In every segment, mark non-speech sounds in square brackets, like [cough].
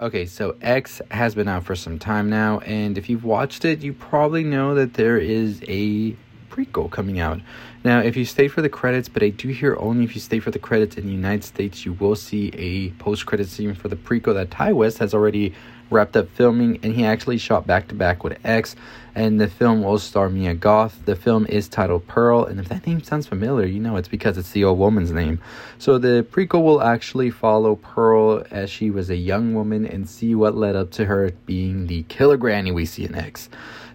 Okay, so X has been out for some time now, and if you've watched it, you probably know that there is a prequel coming out. Now, if you stay for the credits, but I do hear only if you stay for the credits in the United States, you will see a post credit scene for the prequel that Ti West has already wrapped up filming, and he actually shot back to back with X. And the film will star Mia Goth. The film is titled Pearl, and if that name sounds familiar, you know it's because it's the old woman's name. So the prequel will actually follow Pearl as she was a young woman and see what led up to her being the killer granny we see in X.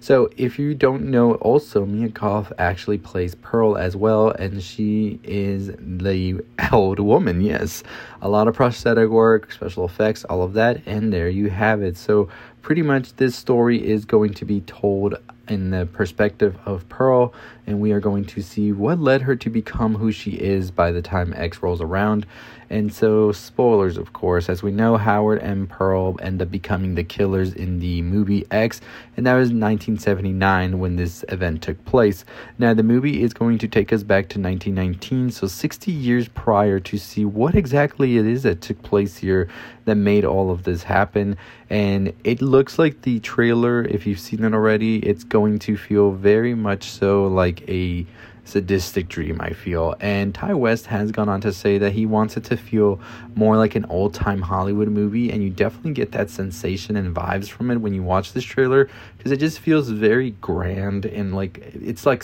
So if you don't know, also Mia Goth actually plays Pearl as well, and she is the [laughs] old woman. Yes, a lot of prosthetic work, special effects, all of that, and there you have it. So pretty much this story is going to be told in the perspective of Pearl, and we are going to see what led her to become who she is by the time X rolls around. And so, spoilers, of course, as we know, Howard and Pearl end up becoming the killers in the movie X, and that was 1979 when this event took place. Now, the movie is going to take us back to 1919, so 60 years prior, to see what exactly it is that took place here that made all of this happen. And it looks like the trailer, if you've seen it already, it's going to feel very much so like a sadistic dream, I feel. And Ti West has gone on to say that he wants it to feel more like an old time Hollywood movie, and you definitely get that sensation and vibes from it when you watch this trailer because it just feels very grand and like it's like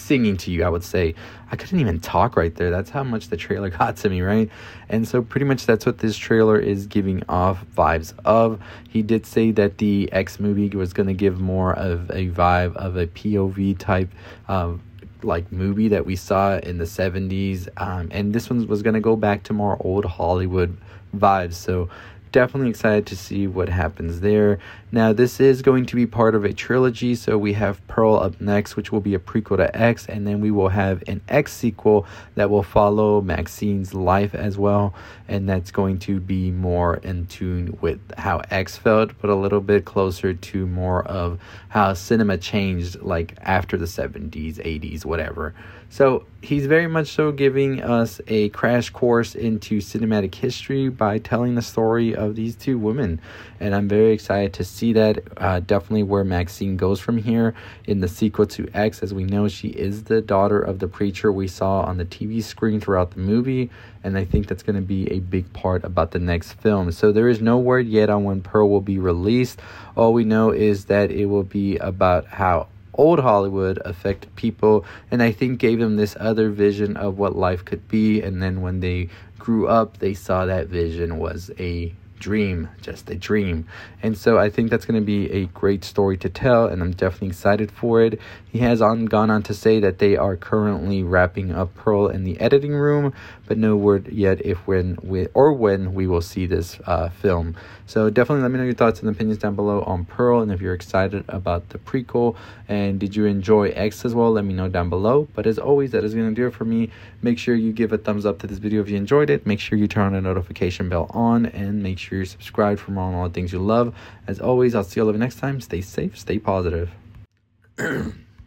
singing to you, I would say. I couldn't even talk right there. That's how much the trailer [laughs] got to me, right? And so, pretty much, that's what this trailer is giving off vibes of. He did say that the X movie was going to give more of a vibe of a POV type um, like movie that we saw in the 70s um, and this one was going to go back to more old hollywood vibes so definitely excited to see what happens there. Now, this is going to be part of a trilogy, so we have Pearl up next, which will be a prequel to X, and then we will have an X sequel that will follow Maxine's life as well, and that's going to be more in tune with how X felt, but a little bit closer to more of how cinema changed, like after the 70s, 80s, whatever. So he's very much so giving us a crash course into cinematic history by telling the story of these two women. And I'm very excited to see that. Uh, definitely where Maxine goes from here in the sequel to X. As we know, she is the daughter of the preacher we saw on the TV screen throughout the movie. And I think that's going to be a big part about the next film. So there is no word yet on when Pearl will be released. All we know is that it will be about how old Hollywood affected people and I think gave them this other vision of what life could be. And then when they grew up, they saw that vision was a dream, just a dream. And so I think that's going to be a great story to tell, and I'm definitely excited for it. He has on gone on to say that they are currently wrapping up Pearl in the editing room, but no word yet if when we or when we will see this uh, film. So definitely let me know your thoughts and opinions down below on Pearl, and if you're excited about the prequel and did you enjoy X as well, let me know down below. But as always, that is going to do it for me. Make sure you give a thumbs up to this video if you enjoyed it. Make sure you turn the notification bell on, and make sure you're subscribed for more on all the things you love. As always, I'll see you all next time. Stay safe, stay positive. [clears throat]